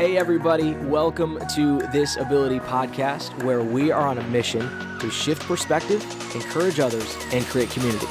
Hey, everybody, welcome to this Ability Podcast, where we are on a mission to shift perspective, encourage others, and create community.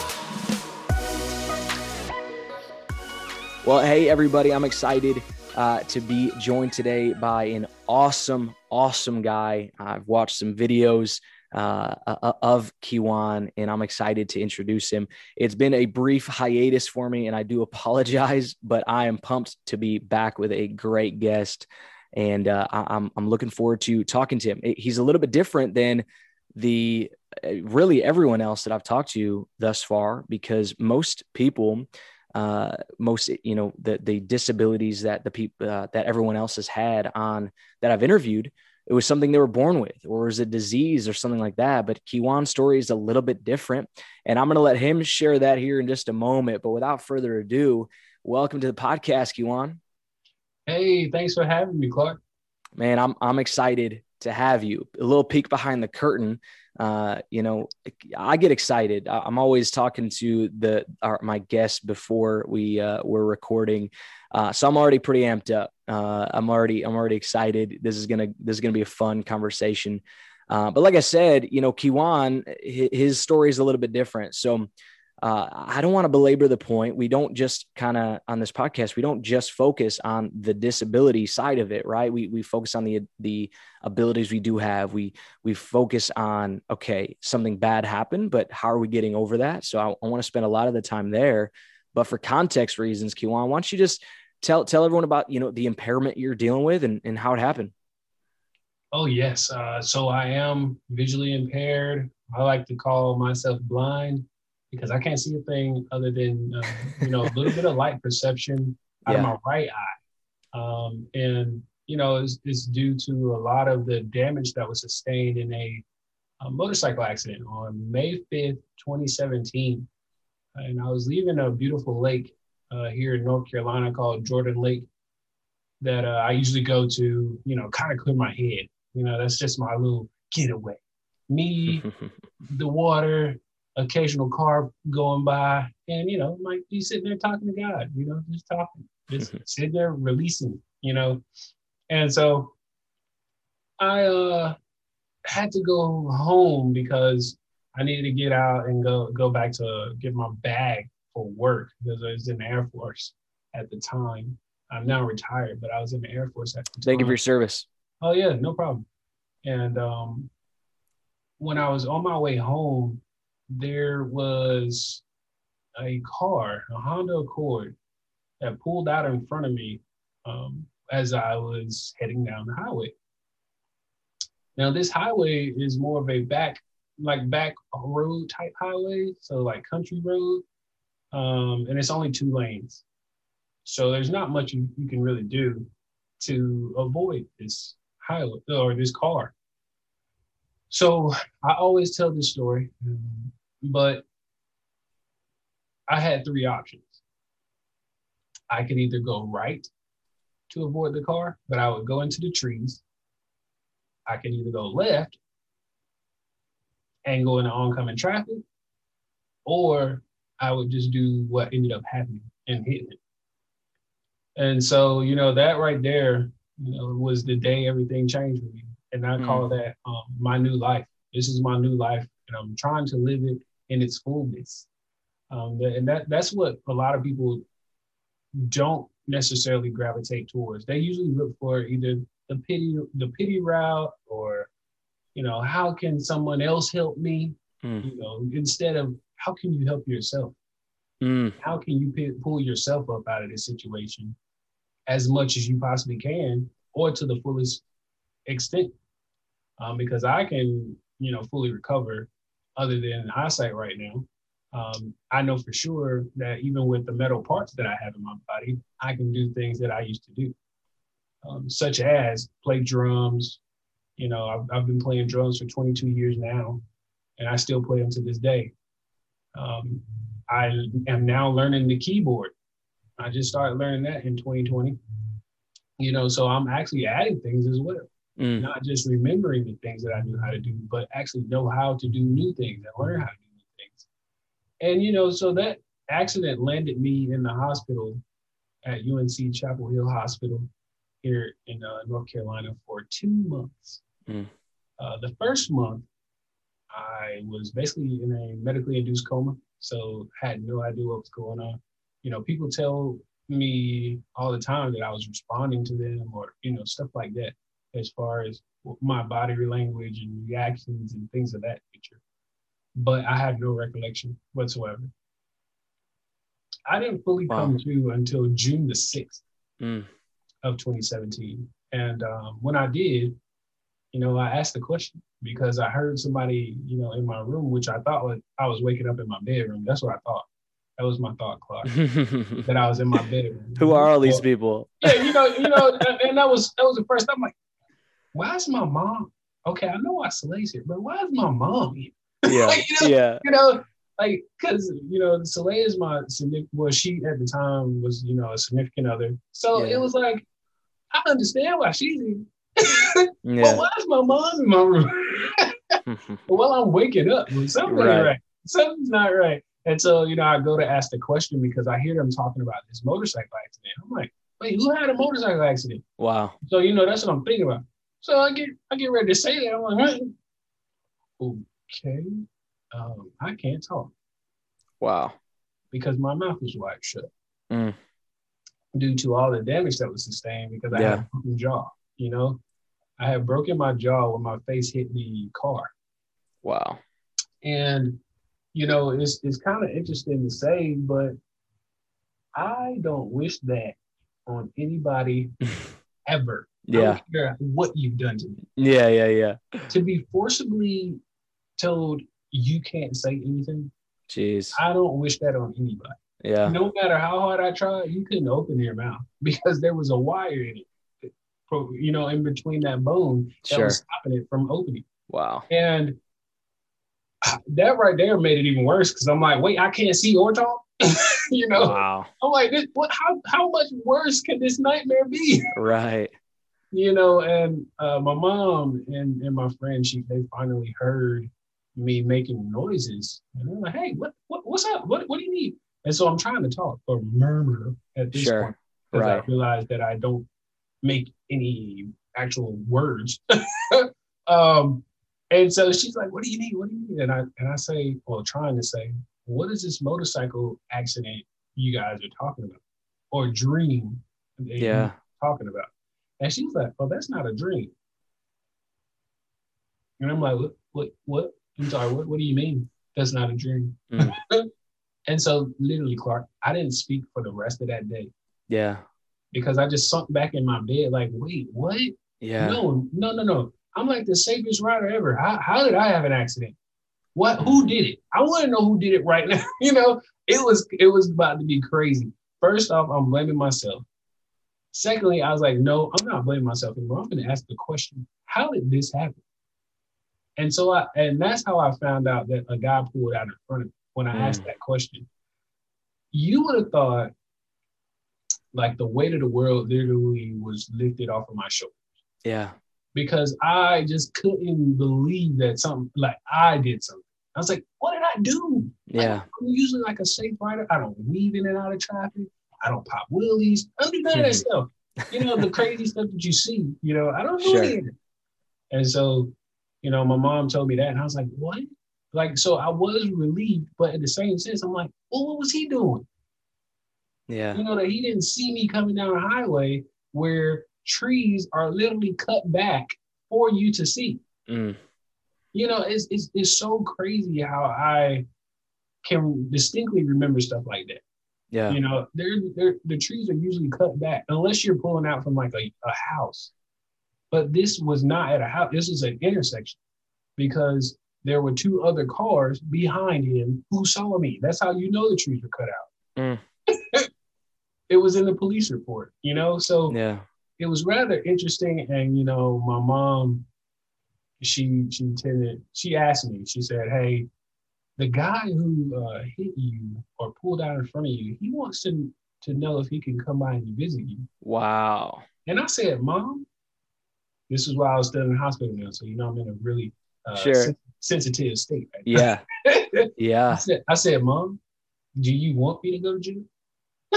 Well, hey, everybody, I'm excited uh, to be joined today by an awesome, awesome guy. I've watched some videos uh, uh, of Kiwan, and I'm excited to introduce him. It's been a brief hiatus for me, and I do apologize, but I am pumped to be back with a great guest, and uh, I'm I'm looking forward to talking to him. He's a little bit different than the uh, really everyone else that I've talked to thus far, because most people uh, most you know the the disabilities that the people uh, that everyone else has had on that I've interviewed it was something they were born with or was a disease or something like that. But Kiwan's story is a little bit different. And I'm going to let him share that here in just a moment. But without further ado, welcome to the podcast, Kiwan. Hey, thanks for having me, Clark. Man, I'm, I'm excited to have you. A little peek behind the curtain. Uh, you know, I get excited. I'm always talking to the our, my guests before we uh, we're recording, uh, so I'm already pretty amped up. Uh, I'm already I'm already excited. This is gonna this is gonna be a fun conversation. Uh, but like I said, you know, Kiwan, his story is a little bit different. So uh, I don't want to belabor the point. We don't just kind of on this podcast, we don't just focus on the disability side of it, right? We we focus on the the abilities we do have. We we focus on okay, something bad happened, but how are we getting over that? So I, I want to spend a lot of the time there. But for context reasons, Kiwan, why don't you just tell tell everyone about you know the impairment you're dealing with and, and how it happened? Oh yes, uh, so I am visually impaired. I like to call myself blind because I can't see a thing other than uh, you know a little bit of light perception out yeah. of my right eye, um, and you know it's, it's, due to a lot of the damage that was sustained in a, a motorcycle accident on May fifth, twenty seventeen, and I was leaving a beautiful lake uh, here in North Carolina called Jordan Lake that uh, I usually go to, you know, kind of clear my head. You know, that's just my little getaway. Me, the water, occasional car going by, and you know, might be sitting there talking to God, you know, just talking, just sitting there releasing, you know. And so I uh had to go home because I needed to get out and go go back to get my bag for work because I was in the Air Force at the time. I'm now retired, but I was in the Air Force at the time. Thank you for your service. Oh yeah, no problem. And um, when I was on my way home, there was a car, a Honda Accord, that pulled out in front of me um, as I was heading down the highway. Now, this highway is more of a back, like back road type highway, so like country road, um, and it's only two lanes. So there's not much you, you can really do to avoid this highway or this car. So I always tell this story, but I had three options. I could either go right to avoid the car, but I would go into the trees. I could either go left and go into oncoming traffic, or I would just do what ended up happening and hitting it. And so, you know, that right there, you know, was the day everything changed for me. And I mm. call that um, my new life. This is my new life, and I'm trying to live it in its fullness. Um, and that that's what a lot of people don't necessarily gravitate towards. They usually look for either the pity the pity route or you know how can someone else help me mm. you know instead of how can you help yourself? Mm. How can you p- pull yourself up out of this situation as much as you possibly can, or to the fullest extent? Um, because I can, you know, fully recover, other than eyesight right now. Um, I know for sure that even with the metal parts that I have in my body, I can do things that I used to do, um, such as play drums. You know, I've, I've been playing drums for 22 years now, and I still play them to this day. Um, I am now learning the keyboard. I just started learning that in 2020. You know, so I'm actually adding things as well. Mm. Not just remembering the things that I knew how to do, but actually know how to do new things and learn how to do new things. And you know, so that accident landed me in the hospital at UNC Chapel Hill Hospital. here in uh, North Carolina for two months. Mm. Uh, the first month, I was basically in a medically induced coma, so had no idea what was going on. You know, people tell me all the time that I was responding to them or, you know, stuff like that, as far as my body language and reactions and things of that nature. But I had no recollection whatsoever. I didn't fully wow. come to until June the 6th mm. of 2017. And um, when I did, you know, I asked the question because I heard somebody, you know, in my room, which I thought was I was waking up in my bedroom. That's what I thought. That was my thought clock. that I was in my bedroom. Who are all these people? Yeah, you know, you know, and that was that was the first. I'm like, why is my mom? Okay, I know why Soleil's here, but why is my mom here? Yeah, like, you know, yeah. You know, like because you know Soleil is my significant. Well, she at the time was you know a significant other, so yeah. it was like I understand why she's here. Yeah. But why is my mom in my room? well, I'm waking up. Something right. right. Something's not right. And so, you know, I go to ask the question because I hear them talking about this motorcycle accident. I'm like, wait, who had a motorcycle accident? Wow. So, you know, that's what I'm thinking about. So I get I get ready to say that. I'm like, okay. Um, I can't talk. Wow. Because my mouth was wide shut. Mm. Due to all the damage that was sustained because I yeah. had a broken jaw, you know. I had broken my jaw when my face hit the car. Wow. And you know, it's it's kind of interesting to say, but I don't wish that on anybody ever. Yeah. what you've done to me. Yeah, yeah, yeah. To be forcibly told you can't say anything. Jeez. I don't wish that on anybody. Yeah. No matter how hard I tried, you couldn't open your mouth because there was a wire in it, you know, in between that bone that sure. was stopping it from opening. Wow. And that right there made it even worse because I'm like, wait, I can't see or talk. you know, wow. I'm like, this, what? How how much worse can this nightmare be? Right. You know, and uh, my mom and and my friend, she they finally heard me making noises, and they're like, hey, what, what what's up? What what do you need? And so I'm trying to talk or murmur at this sure. point because right. I realize that I don't make any actual words. um, and so she's like, "What do you need? What do you need?" And I and I say, well, trying to say, "What is this motorcycle accident you guys are talking about, or dream yeah talking about?" And she's like, "Well, that's not a dream." And I'm like, "What? What? What? I'm sorry. What? What do you mean? That's not a dream?" Mm. and so, literally, Clark, I didn't speak for the rest of that day. Yeah. Because I just sunk back in my bed, like, wait, what? Yeah. No, no, no, no. I'm like the safest rider ever. How, how did I have an accident? What? Who did it? I want to know who did it right now. you know, it was it was about to be crazy. First off, I'm blaming myself. Secondly, I was like, no, I'm not blaming myself anymore. I'm going to ask the question: How did this happen? And so I and that's how I found out that a guy pulled out in front of me when I mm. asked that question. You would have thought like the weight of the world literally was lifted off of my shoulders. Yeah because I just couldn't believe that something like I did something. I was like, what did I do? Yeah. Like, I'm usually like a safe rider. I don't weave in and out of traffic. I don't pop wheelies. I don't do none of that hmm. stuff. You know, the crazy stuff that you see, you know, I don't do sure. any of it. And so, you know, my mom told me that, and I was like, what? Like, so I was relieved, but in the same sense, I'm like, well, what was he doing? Yeah. You know, that he didn't see me coming down a highway where trees are literally cut back for you to see. Mm. You know, it's, it's it's so crazy how I can distinctly remember stuff like that. Yeah. You know, they're, they're, the trees are usually cut back unless you're pulling out from like a, a house. But this was not at a house. This is an intersection because there were two other cars behind him who saw me. That's how you know the trees were cut out. Mm. It was in the police report, you know? So yeah it was rather interesting. And you know, my mom, she she tended, she asked me, she said, "Hey, the guy who uh, hit you or pulled out in front of you, he wants to to know if he can come by and visit you." Wow. And I said, "Mom, this is why I was still in the hospital now, so you know I'm in a really uh, sure. sen- sensitive state." Right yeah. yeah. I said, I said, "Mom, do you want me to go to jail?"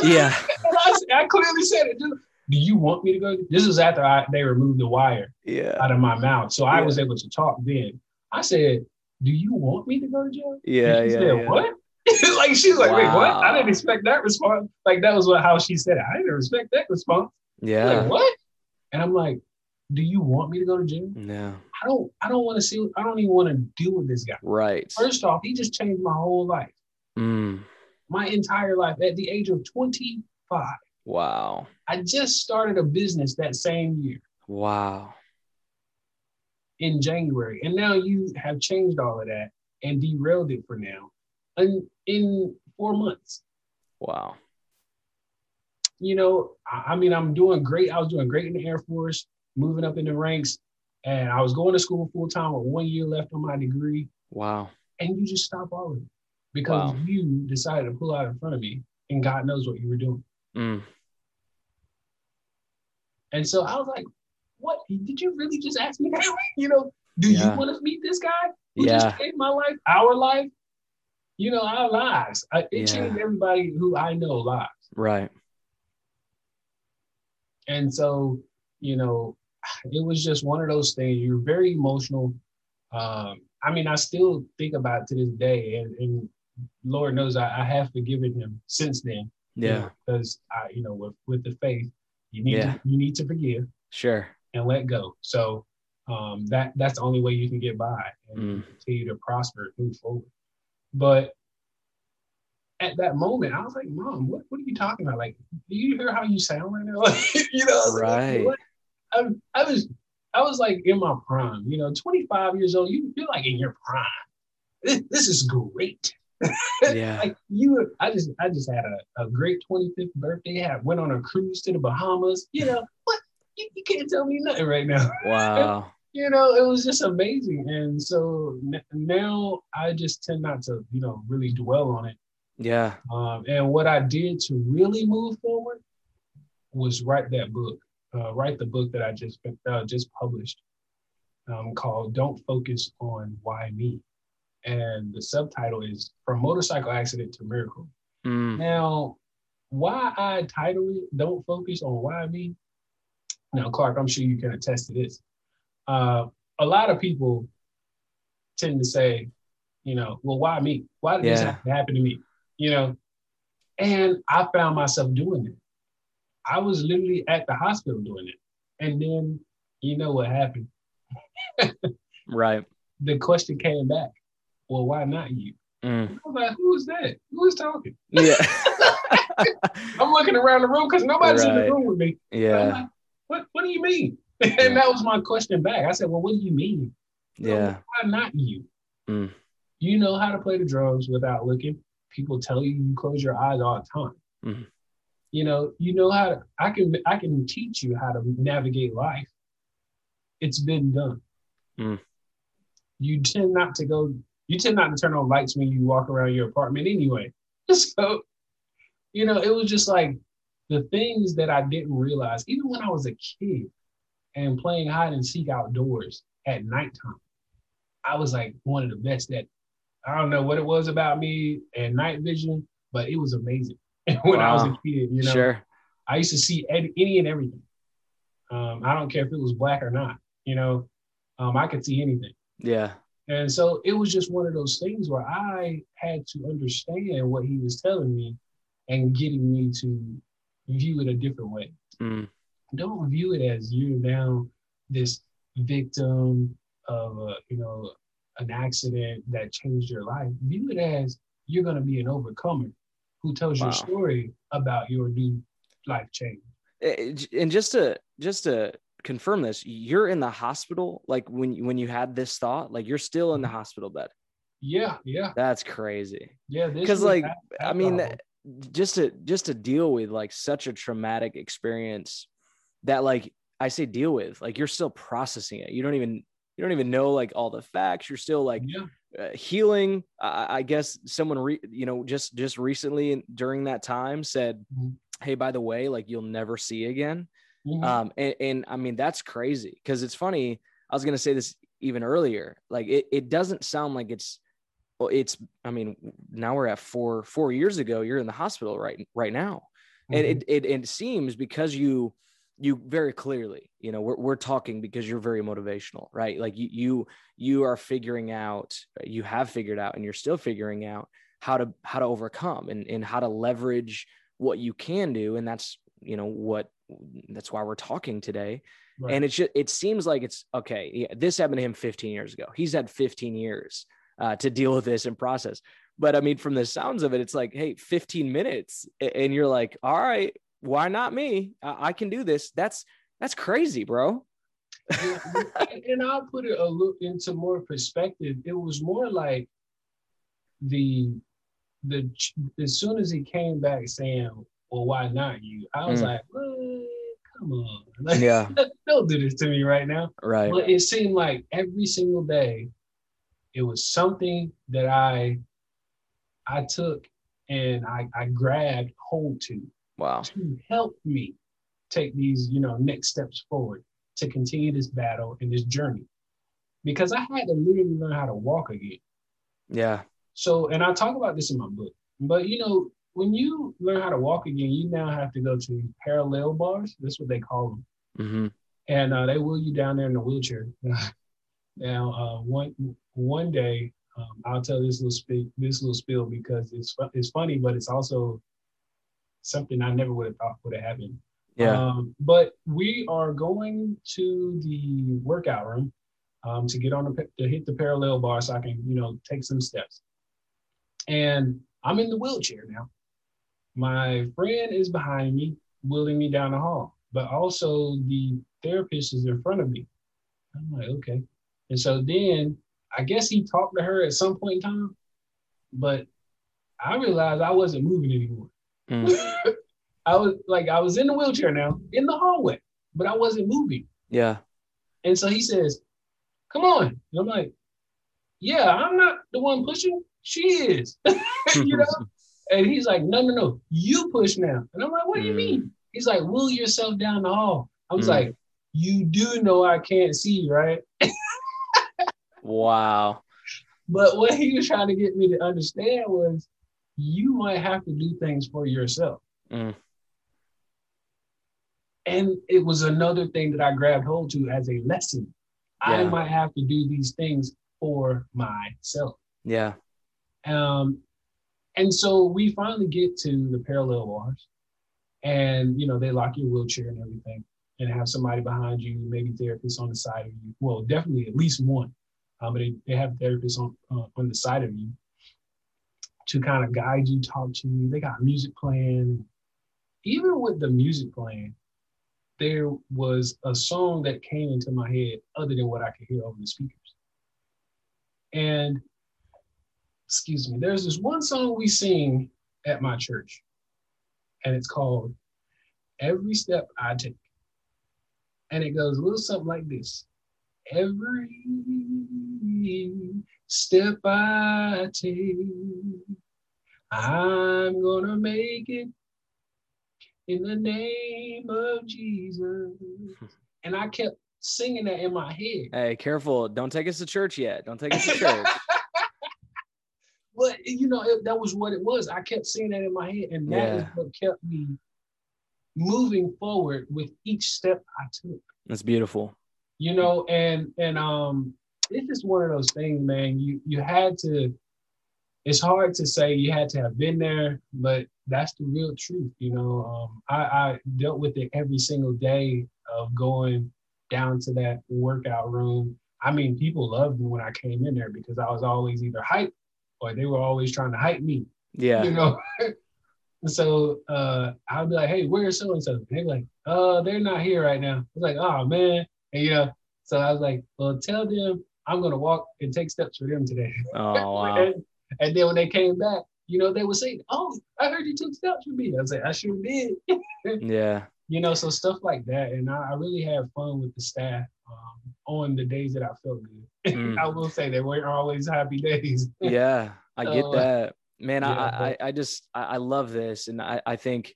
Yeah. I, I, clearly said it. do you want me to go? This is after I, they removed the wire Yeah. out of my mouth. So I Yeah. was able to talk then. I said, Do you want me to go to jail? Yeah. Yeah. said, yeah. What? like she's like, wait, what? I didn't expect that response. Like that was what how she said it. I didn't expect that response. Yeah. Like, what? And I'm like, do you want me to go to jail? Yeah. I don't I don't want to see I don't even want to deal with this guy. Right. First off, he just changed my whole life. Mm. My entire life at the age of 25. Wow. I just started a business that same year Wow. in January. And now you have changed all of that and derailed it for now. And in four months. Wow. you know, I, I mean, I'm doing great. I was doing great in the Air Force, moving up in the ranks, and I was going to school full time with one year left on my degree. Wow. And you just stop all of it because Wow. you decided to pull out in front of me, and God knows what you were doing. Mm. And so I was like, "What? Did you really just ask me that? you know, do Yeah. you want to meet this guy who Yeah. just saved my life, our life? You know, our lives. I, it Yeah. changed everybody who I know lives." Right. And so, you know, it was just one of those things. You're very emotional. Um, I mean, I still think about it to this day, and, and Lord knows I, I have forgiven him since then. Yeah. because I, you know, with with the faith, you need Yeah. to, you need to forgive Sure. and let go. So um, that that's the only way you can get by and Mm. continue to prosper, move forward. But at that moment, I was like, "Mom, what, what are you talking about? Like, do you hear how you sound right now? Like, you know, I was like, Right. "What?" I, I was I was like in my prime. You know, 25 years old. You you're like in your prime. This, this is great. Yeah. Like you, I just I just had a, a great 25th birthday. Had went on a cruise to the Bahamas. You know what? You, you can't tell me nothing right now Wow. you know, it was just amazing. And so n- now I just tend not to, you know, really dwell on it. Yeah. Um, and what I did to really move forward was write that book, uh, write the book that I just uh, just published um, called "Don't Focus on Why Me," and the subtitle is "From Motorcycle Accident to Miracle." Mm. Now, why I title it "Don't Focus on Why Me"? Now, Clark, I'm sure you can attest to this. Uh, a lot of people tend to say, you know, well, why me? Why did this Yeah. to happen to me? You know, and I found myself doing it. I was literally at the hospital doing it, and then you know what happened? Right. The question came back. Well, why not you? Mm. I was like, who is that? Who is talking? Yeah. I'm looking around the room because nobody's in the room with me. I'm yeah. like, what What do you mean? Yeah. And that was my question back. I said, well, what do you mean? Yeah. Why not you? Mm. You know how to play the drums without looking. People tell you you close your eyes all the time. Mhm. You know, you know how to. I can I can teach you how to navigate life. It's been done. Mm. You tend not to go. You tend not to turn on lights when you walk around your apartment anyway. So, you know, it was just like the things that I didn't realize, even when I was a kid and playing hide and seek outdoors at nighttime. I was like one of the best at I don't know what it was about me and night vision, but it was amazing when I was a kid. You know, Sure. I used to see any, any and everything. Um, I don't care if it was black or not. You know, um, I could see anything. Yeah. And so it was just one of those things where I had to understand what he was telling me and getting me to view it a different way. Mm. Don't view it as you're now this victim of a, you know, an accident that changed your life. View it as you're going to be an overcomer who tells Wow. your story about your new life change. Eh, And just to just to confirm this, you're in the hospital. Like when you- when you had this thought, like you're still in the hospital bed. Yeah, yeah, That's crazy. yeah. Because like I mean, just to just to deal with like such a traumatic experience that like I say deal with, like you're still processing it. You don't even you don't even know like all the facts. You're still like yeah, uh, healing. I, I guess someone re, you know just just recently during that time said, Mhm. "Hey, by the way, like you'll never see again." Mhm, Um, and, and I mean that's crazy because it's funny. I was gonna say this even earlier. Like it, it doesn't sound like it's it's I mean, now we're at four four years ago, you're in the hospital right right now. And mhm. it, it it seems because you you very clearly you know we're, we're talking because you're very motivational right like you you you are figuring out you have figured out and you're still figuring out how to how to overcome and, and how to leverage what you can do and that's you know what that's why we're talking today right. and it's just it seems like it's okay yeah, this happened to him 15 years ago he's had 15 years uh, to deal with this and process but i mean from the sounds of it it's like hey 15 minutes and you're like all right why not me? I, I can do this. That's that's crazy, bro. and I'll put it a little into more perspective. It was more like the the as soon as he came back saying, "Well, why not you?" I was mm. like, well, "Come on, like, yeah, don't do this to me right now." Right. But it seemed like every single day, it was something that I I took and I I grabbed hold to. Wow. To help me take these, you know, next steps forward to continue this battle and this journey. Because I had to literally learn how to walk again. Yeah. So, and I talk about this in my book, but you know, when you learn how to walk again, you now have to go to parallel bars. That's what they call them. Mm-hmm. And uh, they wheel you down there in a wheelchair. now, uh, one one day, um, I'll tell this little spiel, this little spiel because it's it's funny, but it's also something I never would have thought would have happened. Yeah. Um, but we are going to the workout room um, to get on the to hit the parallel bar so I can you know take some steps. And I'm in the wheelchair now. My friend is behind me, wheeling me down the hall, but also the therapist is in front of me. I'm like, okay. And so then I guess he talked to her at some point in time, but I realized I wasn't moving anymore. Mm. I was like, I was in the wheelchair now in the hallway, but I wasn't moving. Yeah. And so he says, Come on. And I'm like, Yeah, I'm not the one pushing. She is. you know? and he's like, No, no, no, you push now. And I'm like, What do you mean? Mm. He's like, Wheel yourself down the hall. I was mm. like, You do know I can't see, right? wow. But what he was trying to get me to understand was you might have to do things for yourself. Mm. And it was another thing that I grabbed hold to as a lesson. Yeah. I might have to do these things for myself. Yeah. Um, and so we finally get to the parallel bars, and you know they lock your wheelchair and everything, and have somebody behind you, maybe therapists on the side of you. Well, definitely at least one, um, but they, they have therapists on uh, on the side of you to kind of guide you, talk to you. They got music playing. Even with the music playing, there was a song that came into my head other than what I could hear over the speakers. And excuse me, there's this one song we sing at my church, and it's called Every Step I Take. And it goes a little something like this Every step I take, I'm gonna make it in the name of Jesus. And I kept singing that in my head. Hey, careful. Don't take us to church yet. Don't take us to church. but, you know, it, that was what it was. I kept seeing that in my head. And that yeah. is what kept me moving forward with each step I took. That's beautiful. You know, and and um it's just one of those things, man. You you had to. It's hard to say you had to have been there, but that's the real truth. You know, um, I, I dealt with it every single day of going down to that workout room. I mean, people loved me when I came in there because I was always either hyped or they were always trying to hype me. Yeah. You know. so uh, I'd be like, "Hey, where's so and so?" They're like, "Uh, they're not here right now." I was like, "Oh man," and you know, so I was like, "Well, tell them I'm gonna walk and take steps for them today. Oh wow. and, and, then when they came back, you know, they would say, Oh, I heard you took steps for me. I was like, I sure did. yeah. You know, so stuff like that. And I, I really have fun with the staff um, on the days that I felt good. Mm. I will say they weren't always happy days. yeah, I get that. Man, yeah, I, I, I just I love this. And I, I think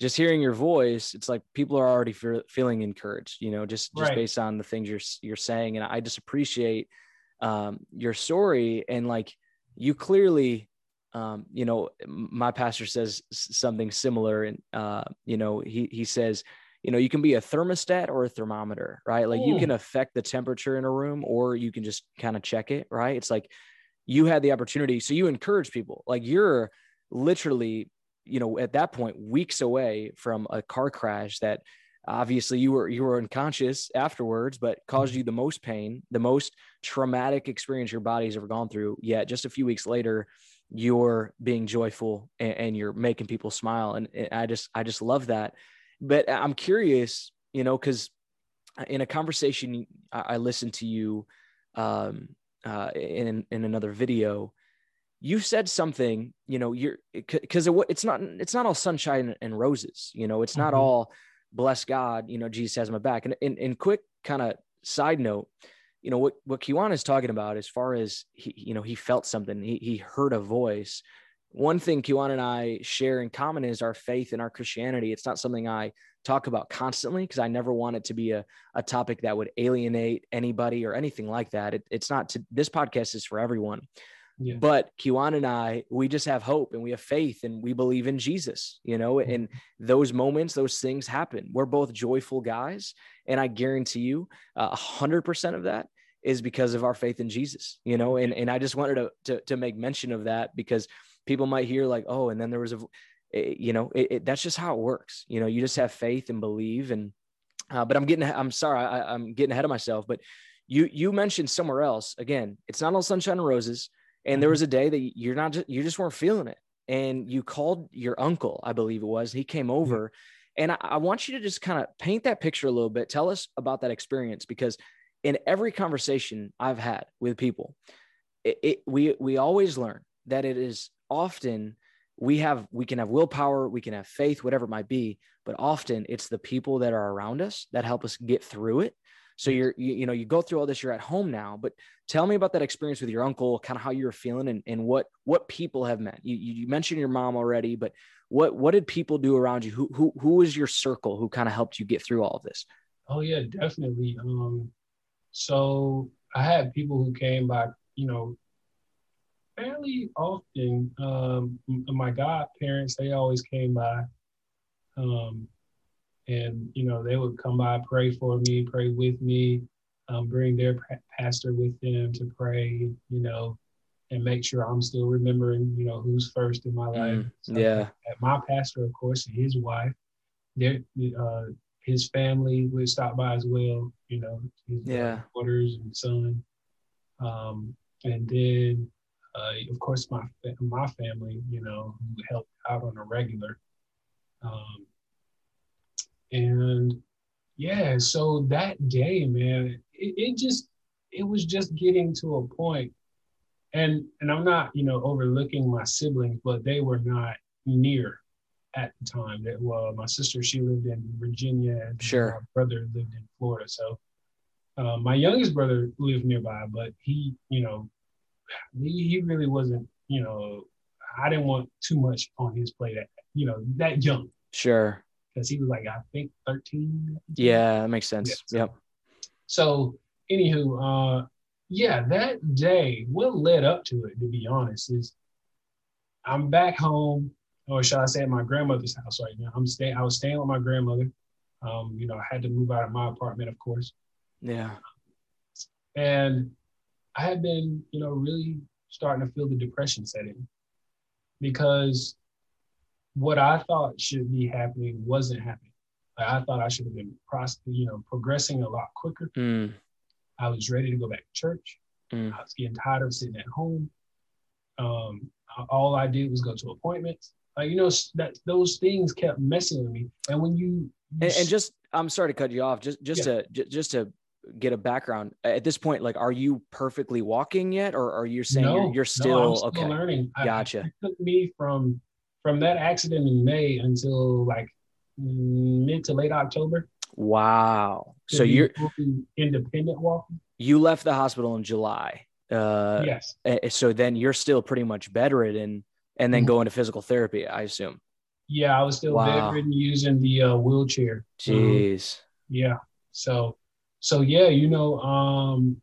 just hearing your voice, it's like people are already fe- feeling encouraged, you know, just just right. based on the things you're you're saying, and I just appreciate um, your story and like you clearly, um, you know, my pastor says something similar, and uh, you know, he he says you know, you can be a thermostat or a thermometer, right? Like you hmm. can affect the temperature in a room or you can just kind of check it, right? It's like you had the opportunity. So you encourage people, like you're literally, you know, at that point, weeks away from a car crash that obviously you were you were unconscious afterwards but caused mm-hmm. you the most pain the most traumatic experience your body's ever gone through yet just a few weeks later you're being joyful and, and you're making people smile and, and i just i just love that but i'm curious you know because in a conversation i, listened to you um, uh, in in another video you said something you know you're because it, it's not it's not all sunshine and roses you know it's not mm-hmm. all bless God, you know, Jesus has my back. And in, in quick kind of side note, you know, what, what Kiwan is talking about as far as he, you know, he felt something, he, he heard a voice. One thing Kiwan and I share in common is our faith and our Christianity. It's not something I talk about constantly because I never want it to be a, a topic that would alienate anybody or anything like that. It, it's not to, this podcast is for everyone. Yeah. But Kiwan and I, we just have hope and we have faith and we believe in Jesus, you know, mm-hmm. and those moments, those things happen. We're both joyful guys. And I guarantee you a hundred percent of that is because of our faith in Jesus, you know, and, and I just wanted to, to, to make mention of that because people might hear like, oh, and then there was a, eh, you know, it, it, that's just how it works. You know, you just have faith and believe. And, uh, but I'm getting, I'm sorry, I, I'm getting ahead of myself, but you, you mentioned somewhere else, again, it's not all sunshine and roses and there mm-hmm. was a day that you're not just, you just weren't feeling it and you called your uncle i believe it was he came over and I, I want you to just kind of paint that picture a little bit tell us about that experience because in every conversation i've had with people it, it, we we always learn that it is often we have we can have willpower we can have faith whatever it might be but often it's the people that are around us that help us get through it so you're, you, you know, you go through all this, you're at home now, but tell me about that experience with your uncle, kind of how you were feeling and, and what, what people have meant. You, you mentioned your mom already, but what, what did people do around you? Who, who, who was your circle who kind of helped you get through all of this? Oh yeah, definitely. Um, so I had people who came by, you know, fairly often. Um, my godparents, they always came by. Um, and you know they would come by pray for me pray with me um, bring their pastor with them to pray you know and make sure i'm still remembering you know who's first in my mm, life so yeah my pastor of course and his wife their uh, his family would stop by as well you know his yeah. daughters and son um, and then uh, of course my my family you know who helped out on a regular um, and yeah, so that day, man, it, it just it was just getting to a point, and and I'm not you know overlooking my siblings, but they were not near at the time. That well, my sister she lived in Virginia, and sure, my brother lived in Florida. So uh, my youngest brother lived nearby, but he you know he, he really wasn't you know I didn't want too much on his plate at you know that young. Sure because he was like I think 13. Yeah, that makes sense. Yeah, so, yep. So anywho, uh yeah, that day, what led up to it, to be honest, is I'm back home, or should I say at my grandmother's house right now. I'm staying I was staying with my grandmother. Um, you know, I had to move out of my apartment, of course. Yeah. And I had been, you know, really starting to feel the depression setting because what I thought should be happening wasn't happening. Like I thought I should have been, pros- you know, progressing a lot quicker. Mm. I was ready to go back to church. Mm. I was getting tired of sitting at home. Um, all I did was go to appointments. Like you know, that those things kept messing with me. And when you, you and, and, just, I'm sorry to cut you off. Just, just yeah. to, just to get a background at this point like are you perfectly walking yet or are you saying no, you're, you're still, no, still okay learning gotcha I, it took me from from that accident in May until like mid to late October. Wow. So you're independent walking. You left the hospital in July. Uh, yes. So then you're still pretty much bedridden and then mm-hmm. going to physical therapy, I assume. Yeah, I was still wow. bedridden using the uh, wheelchair. Jeez. Um, yeah. So, so yeah, you know, um,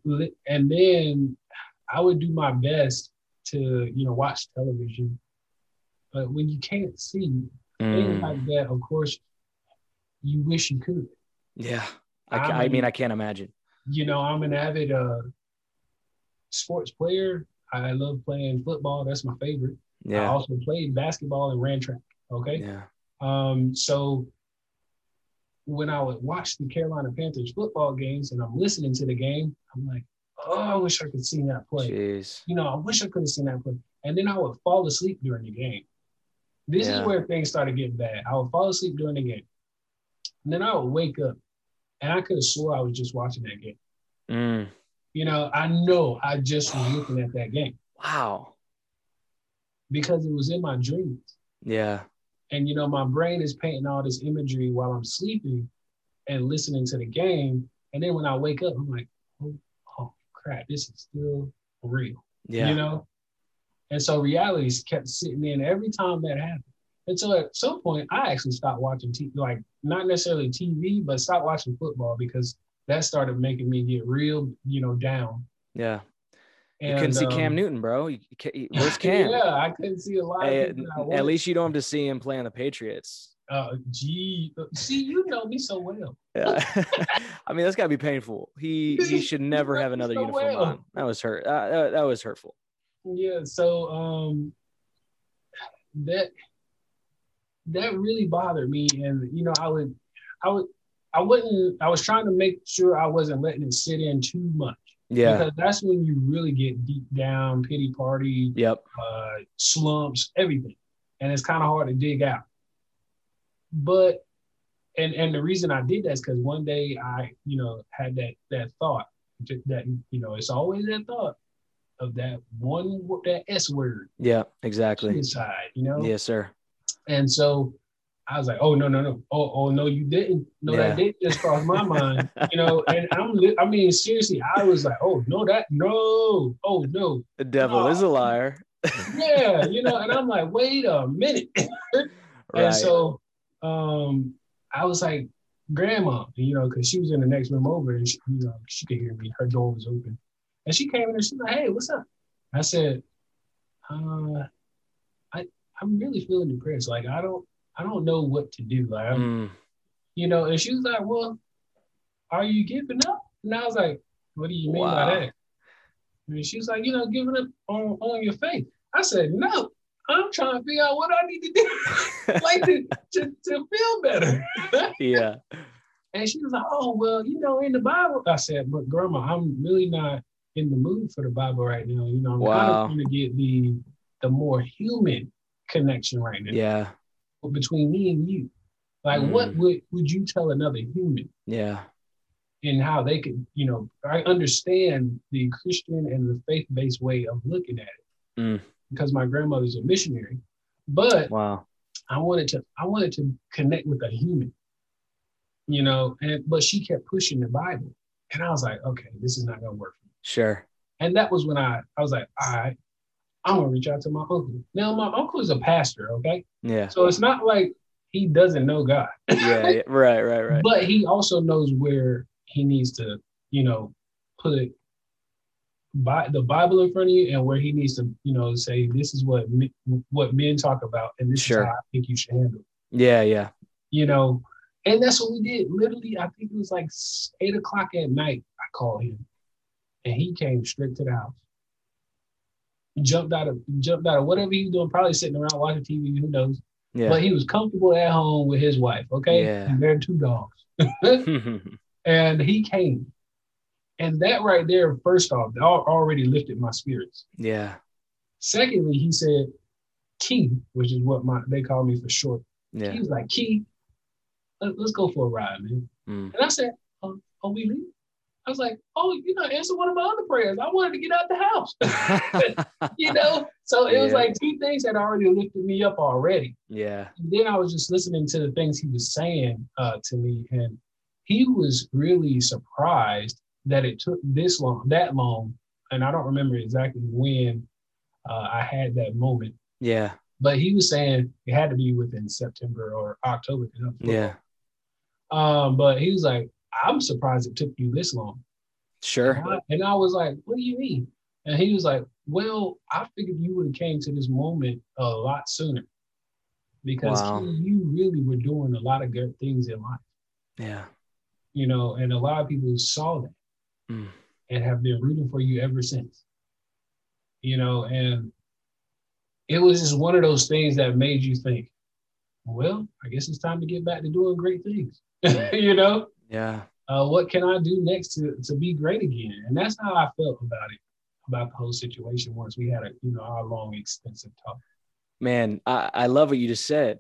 and then I would do my best to, you know, watch television but when you can't see mm. things like that, of course, you wish you could. Yeah. I, I mean, I can't imagine. You know, I'm an avid uh, sports player. I love playing football. That's my favorite. Yeah. I also played basketball and ran track. Okay. Yeah. Um, so when I would watch the Carolina Panthers football games and I'm listening to the game, I'm like, oh, I wish I could see that play. Jeez. You know, I wish I could have seen that play. And then I would fall asleep during the game. This Yeah. is where things started getting bad. I would fall asleep during the game. And then I would wake up and I could have swore I was just watching that game. Mm. You know, I know I just was looking at that game Wow. because it was in my dreams. Yeah. And you know, my brain is painting all this imagery while I'm sleeping and listening to the game. And then when I wake up, I'm like, oh, oh crap, this is still real. Yeah. You know? And so realities kept sitting in every time that happened. And so at some point, I actually stopped watching TV, like not necessarily TV, but stopped watching football because that started making me get real, you know, down. yeah. You couldn't see Cam um, Newton, bro. You, you where's Cam? yeah, I couldn't see a lot of Hey, people that I at least you don't have to see him playing the Patriots. Uh, gee, see, you know me so well. Yeah. I mean, that's got to be painful. He he should never have another So uniform well. on. That was hurt. Uh, that, that was hurtful. Yeah, so um, that that really bothered me, and you know, I would, I would, I wouldn't. I was trying to make sure I wasn't letting it sit in too much Yeah. because that's when you really get deep down, pity party, Yep. uh, slumps, everything, and it's kind of hard to dig out. But and and the reason I did that is because one day I you know had that that thought that you know it's always that thought of that one that S word Yeah. Exactly. inside, you know. Yes, sir. And so I was like, oh no no no oh oh no you didn't no Yeah. that didn't just cross my mind you know and I'm li- I mean seriously I was like oh no that no oh no The devil is a liar. yeah you know and I'm like wait a minute Right. And so um, I was like, Grandma, you know, because she was in the next room over and she, you know, she could hear me. Her door was open. And she came in and she's like, Hey, what's up? I said, uh, I, I'm really feeling depressed. Like, I don't, I don't know what to do. Like, Mm, you know, and she was like, Well, are you giving up? And I was like, What do you mean Wow. by that? And she was like, You know, giving up on, on your faith. I said, No, I'm trying to figure out what I need to do. like to, to, to feel better. yeah. and she was like, Oh, well, you know, in the Bible. I said, But grandma, I'm really not in the mood for the Bible right now. You know, I'm kind of trying to get the the more human connection right now Yeah. Between me and you. Like, what Mm. would, would you tell another human Yeah. And how they could, you know, I understand the Christian and the faith-based way of looking at it. Mm. Because my grandmother's a missionary. But Wow. I wanted to I wanted to connect with a human, you know, and but she kept pushing the Bible. And I was like, okay, this is not gonna work for me. Sure. And that was when I I was like, all right, I'm gonna reach out to my uncle. Now my uncle is a pastor, okay? Yeah. So it's not like he doesn't know God, Yeah. yeah. Right. Right. Right. but he also knows where he needs to, you know, put Bi- the Bible in front of you and where he needs to, you know, say this is what me- what men talk about and this Sure. is how I think you should handle. it. Yeah. Yeah. you know, and that's what we did. Literally, I think it was like eight o'clock at night. I called him, and he came straight to the house. He jumped out of jumped out of whatever he was doing, probably sitting around watching TV. Who knows? Yeah. But he was comfortable at home with his wife. Okay, Yeah. and their two dogs, and he came, and that right there, first off, al- already lifted my spirits. yeah. Secondly, he said, "Key," which is what my they call me for short. Yeah. He was like, "Key, let, us go for a ride, man." Mm. And I said, oh, "Are we leaving?" I was like, "Oh, you know, answer one of my other prayers. I wanted to get out the house." you know, so it was like two things that already lifted me up already. yeah. And then I was just listening to the things he was saying uh, to me, and he was really surprised that it took this long, that long, and I don't remember exactly when uh, I had that moment. Yeah. But he was saying it had to be within September or October. Yeah. Um, but he was like, I'm surprised it took you this long. Sure. And I, and I was like, what do you mean? And he was like, well, I figured you would have came to this moment a lot sooner. because Wow. you really were doing a lot of good things in life, Yeah. you know, and a lot of people saw that Mm. and have been rooting for you ever since. You know, and it was just one of those things that made you think, well, I guess it's time to get back to doing great things. you know, Yeah. uh, what can I do next to, to be great again? And that's how I felt about it, about the whole situation once we had a, you know, our long, extensive talk. Man, I, I love what you just said.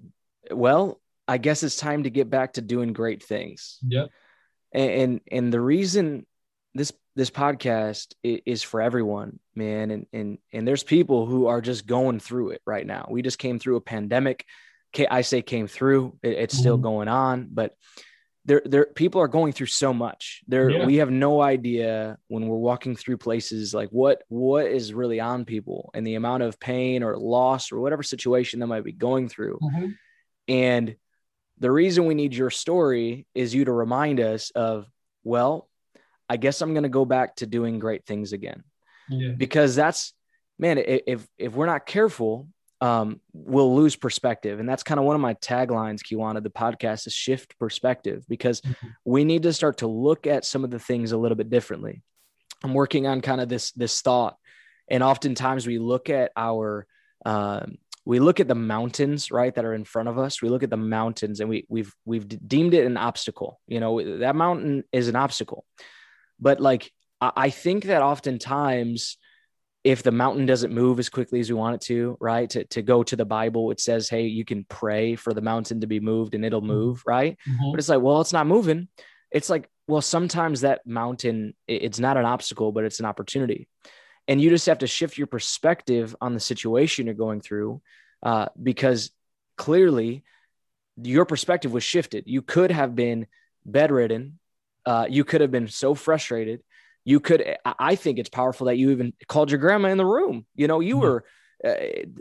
Well, I guess it's time to get back to doing great things. Yep. And and, and the reason this this podcast is for everyone, man. And and and there's people who are just going through it right now. We just came through a pandemic. I say came through. It- it's still Mhm. going on, but there there people are going through so much. There Yeah. we have no idea when we're walking through places like what what is really on people and the amount of pain or loss or whatever situation they might be going through. Mm-hmm. And the reason we need your story is you to remind us of, well, I guess I'm going to go back to doing great things again Yeah. because that's, man, if, if we're not careful, um, we'll lose perspective. And that's kind of one of my taglines, Kiwana, the podcast is shift perspective because Mhm. we need to start to look at some of the things a little bit differently. I'm working on kind of this, this thought. And oftentimes we look at our, um, we look at the mountains right that are in front of us we look at the mountains and we we've we've deemed it an obstacle you know that mountain is an obstacle but like i, I think that oftentimes if the mountain doesn't move as quickly as we want it to right to, to go to the bible it says hey you can pray for the mountain to be moved and it'll move right? Mhm. but it's like well it's not moving. It's like well sometimes that mountain, it's not an obstacle but it's an opportunity. And you just have to shift your perspective on the situation you're going through uh, because clearly your perspective was shifted. You could have been bedridden uh, you could have been so frustrated you could I- think it's powerful that you even called your grandma in the room. You know you Mhm. were uh,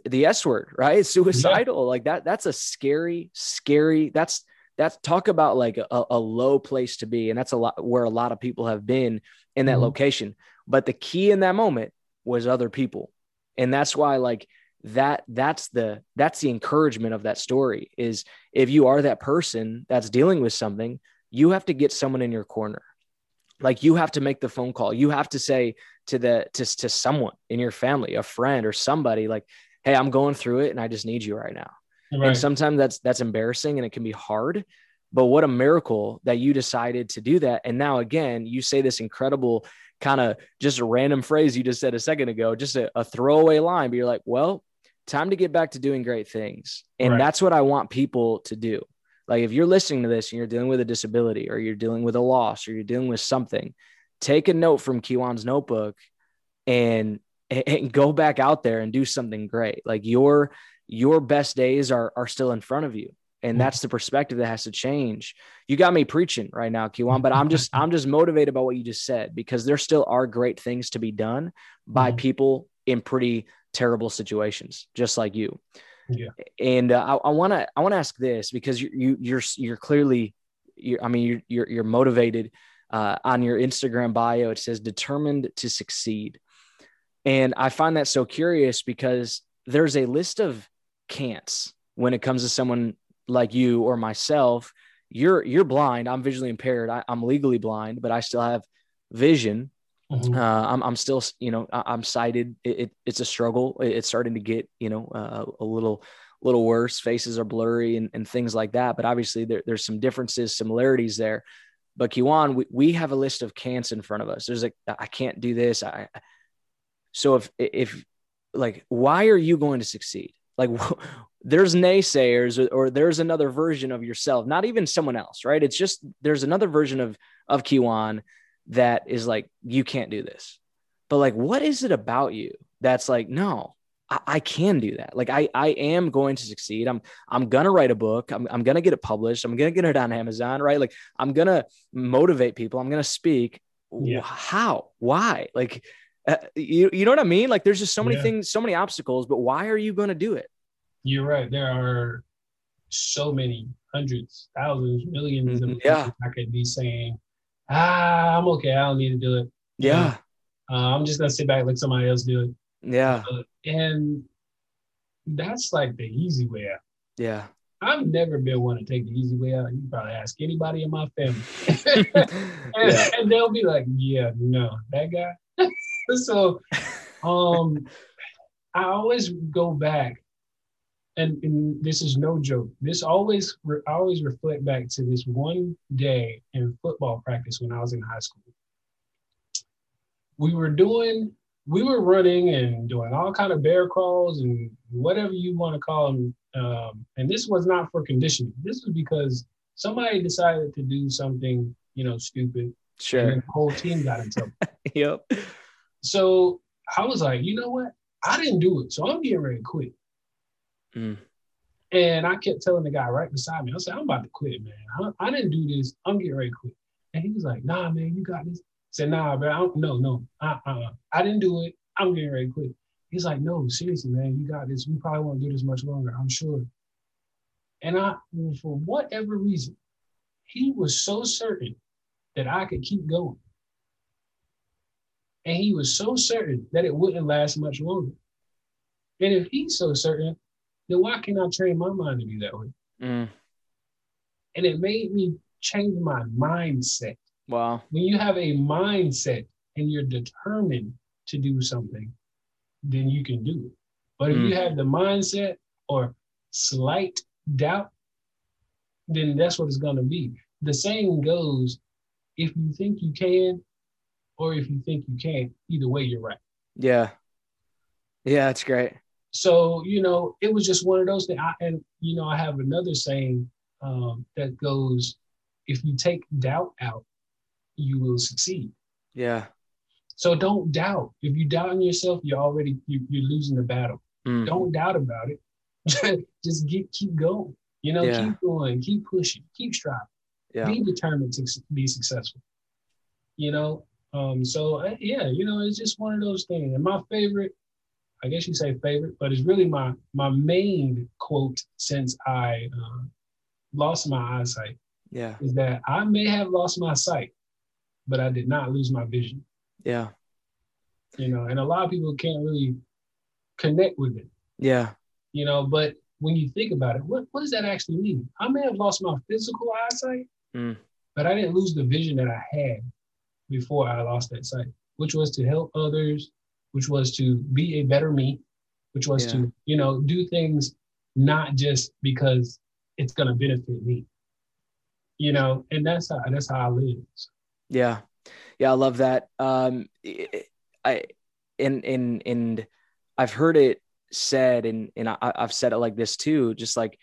the s word right? Suicidal. Like that that's a scary scary that's that's talk about like a, a low place to be and that's a lot where a lot of people have been in that Mhm. location. But the key in that moment was other people. And that's why like that that's the that's the encouragement of that story is if you are that person that's dealing with something you have to get someone in your corner like you have to make the phone call. You have to say to the to, to someone in your family a friend or somebody like hey i'm going through it and i just need you right now. Right. and sometimes that's that's embarrassing and it can be hard but what a miracle that you decided to do that. And now again you say this incredible kind of just a random phrase you just said a second ago just a, a throwaway line but you're like well time to get back to doing great things. And Right. that's what i want people to do like if you're listening to this and you're dealing with a disability or you're dealing with a loss or you're dealing with something take a note from Kijuan's notebook and and go back out there and do something great like your your best days are are still in front of you and Mhm. that's the perspective that has to change you got me preaching right now Kijuan but i'm just i'm just motivated by what you just said because there still are great things to be done by Mhm. people in pretty terrible situations just like you Yeah. and uh, i want to i want to ask this because you, you you're you're clearly you're, i mean you're you're, you're motivated uh, on your instagram bio. It says determined to succeed. And i find that so curious because there's a list of can'ts when it comes to someone like you or myself. You're you're blind. I'm visually impaired. I, i'm legally blind but i still have vision Mhm. uh, I'm, I'm still, you know, I- I'm sighted. It, it, it's a struggle. It- It's starting to get, you know, uh, a little, little worse. Faces are blurry and, and things like that. But obviously, there, there's some differences, similarities there. But Kijuan, we, we have a list of can'ts in front of us. There's like, I can't do this. I, so if, if like, why are you going to succeed? Like, there's naysayers or, or there's another version of yourself, not even someone else, right? It's just there's another version of of Kijuan that is like, you can't do this. But like, what is it about you that's like, no, I, I can do that. Like I I am going to succeed. I'm I'm gonna write a book. I'm I'm gonna get it published. I'm gonna get it on Amazon, right? Like I'm gonna motivate people. I'm gonna speak. Yeah. How? Why? Like uh, you, you know what I mean? Like there's just so many Yeah. things, so many obstacles, but why are you going to do it? You're right. There are so many hundreds, thousands, millions of Mhm, yeah. I could be saying, ah, I'm okay. I don't need to do it. Yeah. Uh, I'm just gonna sit back, let somebody else do it. Yeah. Uh, and that's like the easy way out. Yeah. I've never been one to take the easy way out. You probably ask anybody in my family, and, yeah. and, they'll be like, "Yeah, no, that guy." so, um, I always go back, and, and, this is no joke. This always, I always reflect back to this one day in football practice when I was in high school. We were doing we were running and doing all kind of bear crawls and whatever you want to call them. Um, and this was not for conditioning. This was because somebody decided to do something, you know, stupid. Sure. the whole team got in trouble. yep. So I was like, you know what? I didn't do it, so I'm getting ready to quit. Mm. And I kept telling the guy right beside me, I said, I'm about to quit, man. I, I didn't do this. I'm getting ready to quit. And he was like, Nah, man, you got this said, nah, bro, I don't, no, no, uh, uh, I didn't do it. I'm getting ready to quit. He's like, no, seriously, man, you got this. We probably won't do this much longer, I'm sure. And I, for whatever reason, he was so certain that I could keep going. And he was so certain that it wouldn't last much longer. And if he's so certain, then why can't I train my mind to be that way? Mm. And it made me change my mindset. Wow. When you have a mindset and you're determined to do something, then you can do it. But if mm. you have the mindset or slight doubt, then that's what it's going to be. The saying goes if you think you can, or if you think you can't, either way, you're right. Yeah. Yeah, that's great. So, you know, it was just one of those things. I, and, you know, I have another saying um, that goes if you take doubt out, you will succeed. Yeah. So don't doubt. If you doubt in yourself, you're already you, are losing the battle. Mm. Don't doubt about it. Just get keep going. You know, yeah. keep going, keep pushing, keep striving. Yeah. Be determined to be successful. You know, um, so uh, yeah, you know, it's just one of those things. And my favorite, I guess you say favorite, but it's really my my main quote since I uh, lost my eyesight. Yeah, is that I may have lost my sight, but I did not lose my vision. Yeah. You know, and a lot of people can't really connect with it. Yeah. You know, but when you think about it, what, what does that actually mean? I may have lost my physical eyesight, mm. but I didn't lose the vision that I had before I lost that sight, which was to help others, which was to be a better me, which was yeah. to, you know, do things not just because it's gonna benefit me. You know, and that's how that's how I live. Yeah. Yeah, I love that. Um I and and and I've heard it said and and I, I've said it like this too, just like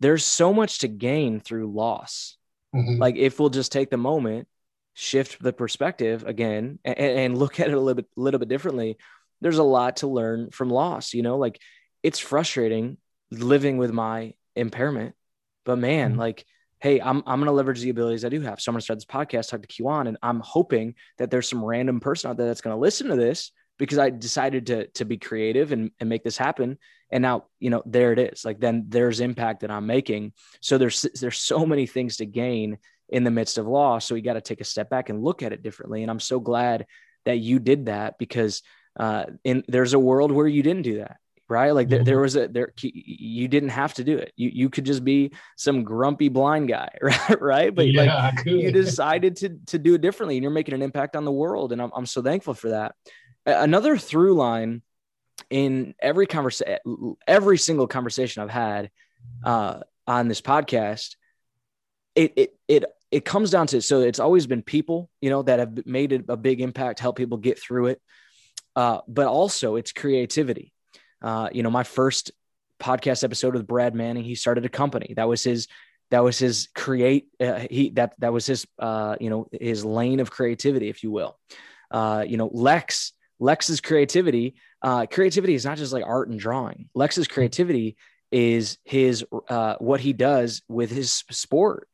there's so much to gain through loss. Mm-hmm. Like if we'll just take the moment, shift the perspective again and, and look at it a little bit little bit differently, there's a lot to learn from loss, you know, like it's frustrating living with my impairment, but man, mm-hmm. like hey, I'm, I'm going to leverage the abilities I do have. So I'm going to start this podcast, talk to Kijuan, and I'm hoping that there's some random person out there that's going to listen to this because I decided to, to be creative and, and make this happen. And now, you know, there it is. Like then there's impact that I'm making. So there's, there's so many things to gain in the midst of loss. So you got to take a step back and look at it differently. And I'm so glad that you did that because uh, in there's a world where you didn't do that right? Like there, there mm-hmm. was a there you didn't have to do it. You you could just be some grumpy blind guy, right? right? But yeah, like you decided to to do it differently, and you're making an impact on the world, and I'm I'm so thankful for that. Another through line in every conversation, every single conversation I've had uh, on this podcast, it it it it comes down to so it's always been people you know that have made a big impact, help people get through it. Uh, but also it's creativity uh, you know, my first podcast episode with Brad Manning, he started a company. That was his that was his create uh, he that that was his uh, you know his lane of creativity if you will uh, you know lex lex's creativity uh, creativity is not just like art and drawing lex's creativity is his uh, what he does with his sport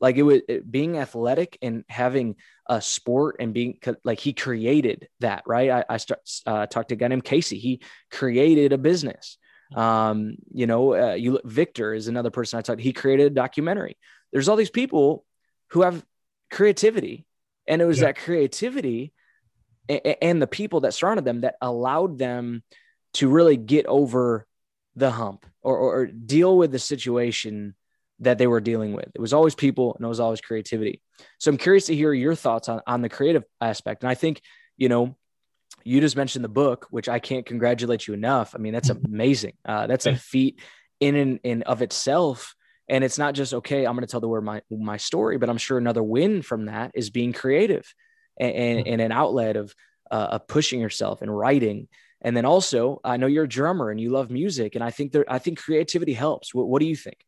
like it was it, being athletic and having a sport and being like he created that right? I, I start, uh, talked to a guy named casey. He created a business. Um, you know uh, you look, victor is another person i talked he created a documentary. There's all these people who have creativity and it was yeah. that creativity and, and the people that surrounded them that allowed them to really get over the hump or, or, or deal with the situation that they were dealing with. It was always people and it was always creativity. So I'm curious to hear your thoughts on, on the creative aspect. And I think, you know, you just mentioned the book, which I can't congratulate you enough. I mean, that's amazing. Uh, that's a feat in and in of itself. And it's not just, okay, I'm going to tell the world my, my story, but I'm sure another win from that is being creative and, and, and an outlet of, uh, of pushing yourself and writing. And then also, I know you're a drummer and you love music. And I think there, I think creativity helps. What, what do you think?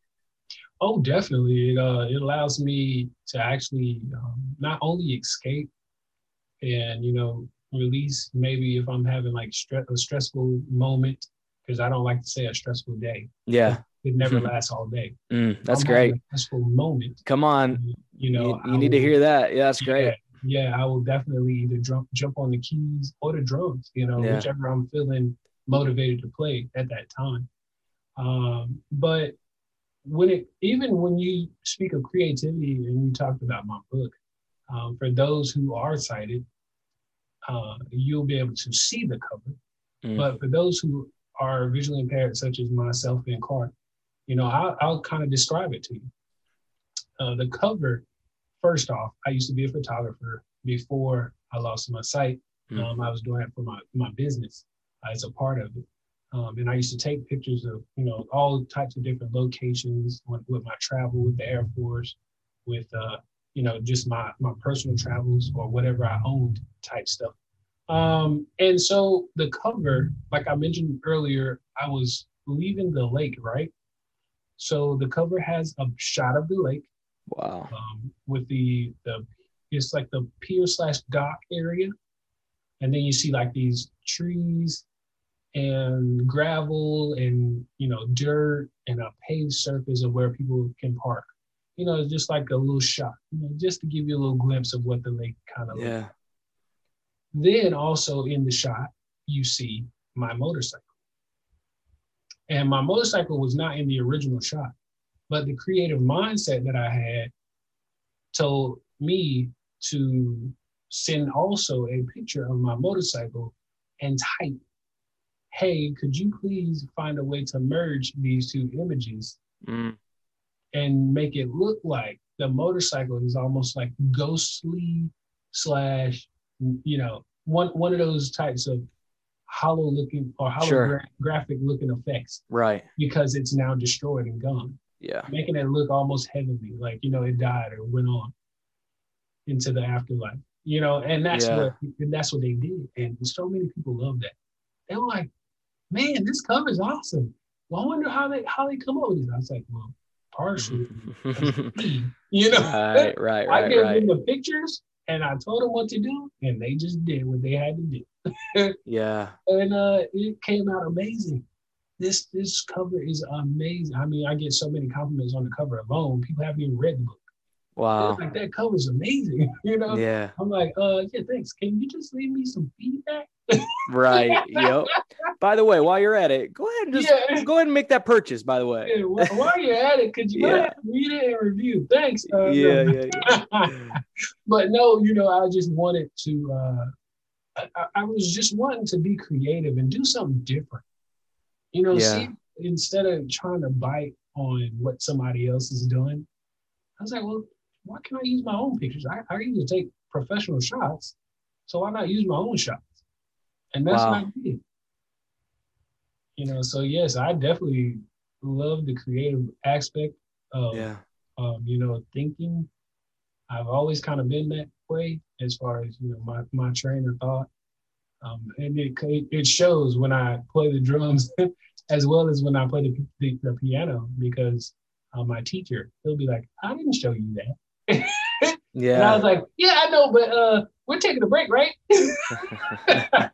Oh, definitely. It, uh, it allows me to actually um, not only escape and, you know, release maybe if I'm having like stre- a stressful moment, because I don't like to say a stressful day. Yeah. It never lasts all day. Mm, that's great. stressful moment. Come on. You know, you, you need will, to hear that. Yeah, that's great. Yeah, yeah, I will definitely either jump jump on the keys or the drums, you know, yeah. whichever I'm feeling motivated to play at that time. Um, but when it even when you speak of creativity and you talked about my book, um, for those who are sighted, uh, you'll be able to see the cover. Mm. But for those who are visually impaired, such as myself and Clark, you know, I'll, I'll kind of describe it to you. Uh, the cover, first off, I used to be a photographer before I lost my sight. Mm. Um, I was doing it for my, my business as a part of it. Um, and I used to take pictures of, you know, all types of different locations with, with my travel with the Air Force, with, uh, you know, just my, my personal travels or whatever I owned type stuff. Um, and so the cover, like I mentioned earlier, I was leaving the lake, right? So the cover has a shot of the lake. Wow. Um, with the, the, it's like the pier slash dock area. And then you see like these trees and gravel and you know dirt and a paved surface of where people can park. You know, it's just like a little shot, you know, just to give you a little glimpse of what the lake kind of yeah. Then also in the shot, you see my motorcycle. And my motorcycle was not in the original shot, but the creative mindset that I had told me to send also a picture of my motorcycle and type hey, could you please find a way to merge these two images mm. and make it look like the motorcycle is almost like ghostly slash, you know, one one of those types of hollow looking or holographic sure. looking effects. Right. Because it's now destroyed and gone. Yeah. Making it look almost heavenly, like, you know, it died or went on into the afterlife. You know, and that's yeah. what that's what they did. And so many people love that. They were like, man, this cover is awesome. Well, I wonder how they how they come up with this. I was like, well, partially, you know, right, right, right. I gave right. them the pictures and I told them what to do, and they just did what they had to do. yeah, and uh, it came out amazing. This this cover is amazing. I mean, I get so many compliments on the cover alone. People haven't even read the book. Wow. Like that cover is amazing. you know? Yeah. I'm like, uh, yeah, thanks. Can you just leave me some feedback? Right. Yep. By the way, while you're at it, go ahead and just yeah. go ahead and make that purchase. By the way, yeah, while you're at it, could you yeah. read it and review? Thanks. Uh, yeah, no. yeah, yeah. but no, you know, I just wanted to. Uh, I, I, was just wanting to be creative and do something different. You know, see, instead of trying to bite on what somebody else is doing, I was like, well, why can't I use my own pictures? I, I to take professional shots, so why not use my own shots? And that's wow. what I did. You know, so yes, I definitely love the creative aspect of yeah. um, you know, thinking. I've always kind of been that way as far as, you know, my, my train of thought. Um, and it, it shows when I play the drums as well as when I play the, the, the piano because uh, my teacher, he'll be like, I didn't show you that. yeah. And I was like, yeah, I know, but uh, we're taking a break, right?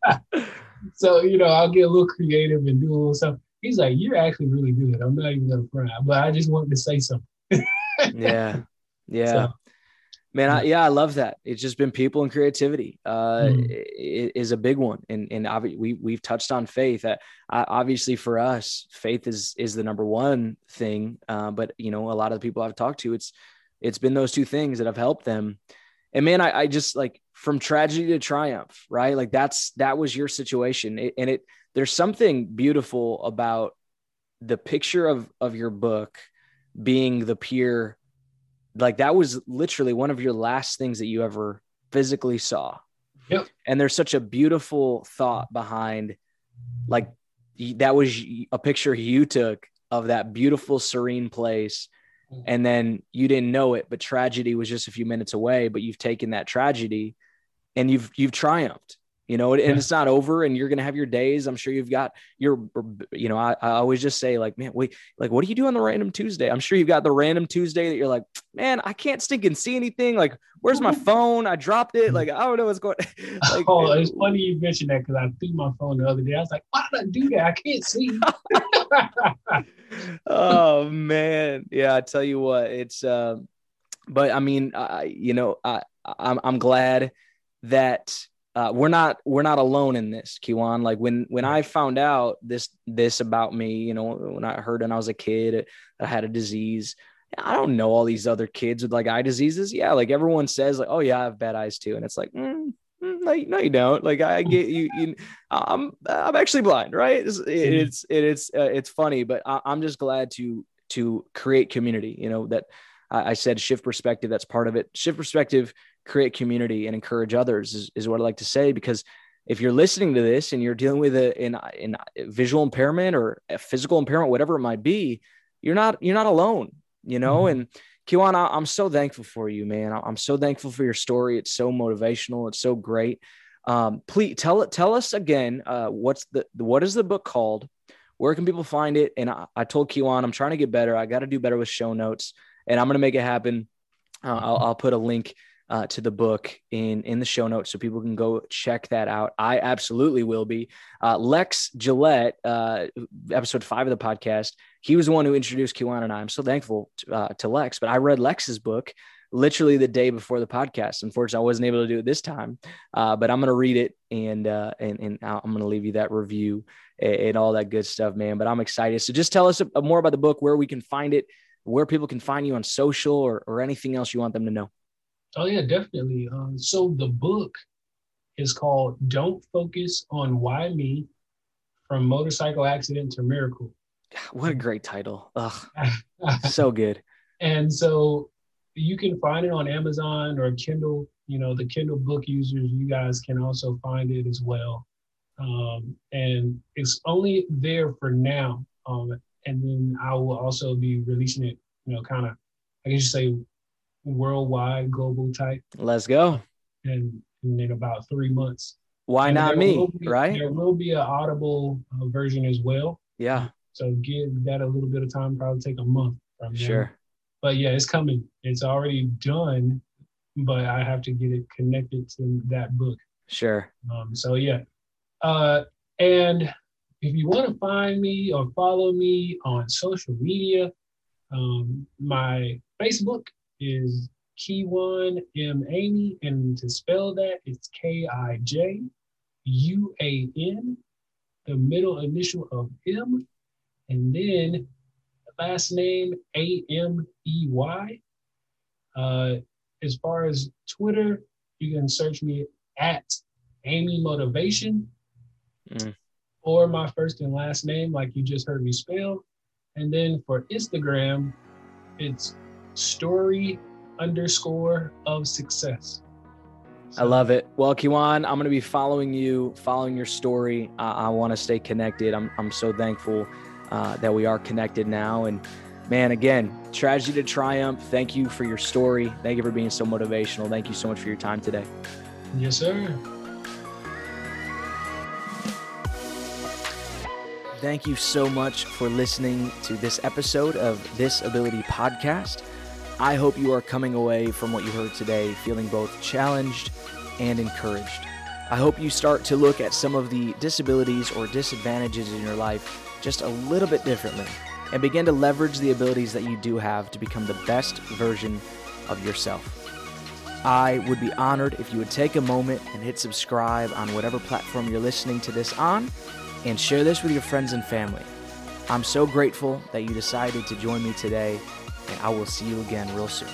so, you know, I'll get a little creative and do a little stuff. He's like, you're actually really good. I'm not even gonna cry, but I just wanted to say something. yeah. Yeah. So, Man, I, yeah, I love that. It's just been people and creativity uh, mm. is a big one, and and obviously we we've touched on faith. Uh, obviously, for us, faith is is the number one thing. Uh, but you know, a lot of the people I've talked to, it's it's been those two things that have helped them. And man, I, I just like from tragedy to triumph, right? Like that's that was your situation, it, and it there's something beautiful about the picture of of your book being the pier like that was literally one of your last things that you ever physically saw Yep. and there's such a beautiful thought behind like that was a picture you took of that beautiful serene place Mm-hmm. and then you didn't know it but tragedy was just a few minutes away but you've taken that tragedy and you've you've triumphed you know and Yeah. it's not over and you're gonna have your days i'm sure you've got your you know I, I always just say like man wait like what do you do on the random tuesday i'm sure you've got the random tuesday that you're like man i can't stink and see anything like where's my phone i dropped it like i don't know what's going like oh, it's funny you mentioned that because I threw my phone the other day. I was like, why did I do that? I can't see. oh man yeah i tell you what it's uh but i mean i you know i i'm, I'm glad that uh, we're not we're not alone in this Kijuan. Like when when i found out this this about me you know when i heard when i was a kid that i had a disease i don't know all these other kids with like eye diseases. Yeah like everyone says like oh yeah i have bad eyes too. And it's like mm, mm, no, you- no you don't. Like i get you, you i'm i'm actually blind right? It's it's it's uh, it's funny but I, i'm just glad to to create community you know that I, I said shift perspective that's part of it. Shift perspective create community and encourage others is, is what i like to say because if you're listening to this and you're dealing with a in, in visual impairment or a physical impairment whatever it might be you're not you're not alone you know Mhm. and Kijuan, I- I'm so thankful for you, man. I'm so thankful for your story. It's so motivational. It's so great. Um, please tell it. Tell us again. Uh, what's the what is the book called? Where can people find it? And I, I told Kijuan, I'm trying to get better. I got to do better with show notes, and I'm gonna make it happen. Uh, I'll, I'll put a link uh, to the book in in the show notes so people can go check that out. I absolutely will be. Uh, Lex Gillette, uh, episode five of the podcast, he was the one who introduced Kijuan and I. I'm so thankful to, uh, to Lex, but I read Lex's book literally the day before the podcast. Unfortunately, I wasn't able to do it this time, uh, but I'm going to read it and, uh, and, and I'm going to leave you that review and, and, all that good stuff, man. But I'm excited. So just tell us more about the book, where we can find it, where people can find you on social or, or anything else you want them to know. Oh yeah, definitely. Um, so the book is called "Don't Focus on Why Me: From Motorcycle Accident to Miracle." What a great title! Ugh, so good. And so you can find it on Amazon or Kindle. You know, the Kindle book users, you guys can also find it as well. Um, and it's only there for now. Um, and then I will also be releasing it. You know, kind of, I guess you say, worldwide, global type. Let's go. And, and in about three months. Why And not me? be- right? There will be an audible uh, version as well. Yeah, So give that a little bit of time. Probably take a month from now. sure. But yeah, it's coming. It's already done, but I have to get it connected to that book. Sure. Um, so yeah. Uh, and if you want to find me or follow me on social media, um, my Facebook is Kijuan M Amey, and to spell that, it's K I J U A N, the middle initial of M, and then last name A M E Y. Uh, as far as Twitter, you can search me at Amey Motivation Mm. or my first and last name, like you just heard me spell. And then for Instagram, it's story underscore of success. I love it. Well, Kijuan, I'm going to be following you, following your story. I, I want to stay connected. I'm, I'm so thankful uh, that we are connected now. And man, again, tragedy to triumph. Thank you for your story. Thank you for being so motivational. Thank you so much for your time today. Yes, sir. Thank you so much for listening to this episode of This Ability Podcast. I hope you are coming away from what you heard today feeling both challenged and encouraged. I hope you start to look at some of the disabilities or disadvantages in your life just a little bit differently and begin to leverage the abilities that you do have to become the best version of yourself. I would be honored if you would take a moment and hit subscribe on whatever platform you're listening to this on and share this with your friends and family. I'm so grateful that you decided to join me today, and I will see you again real soon.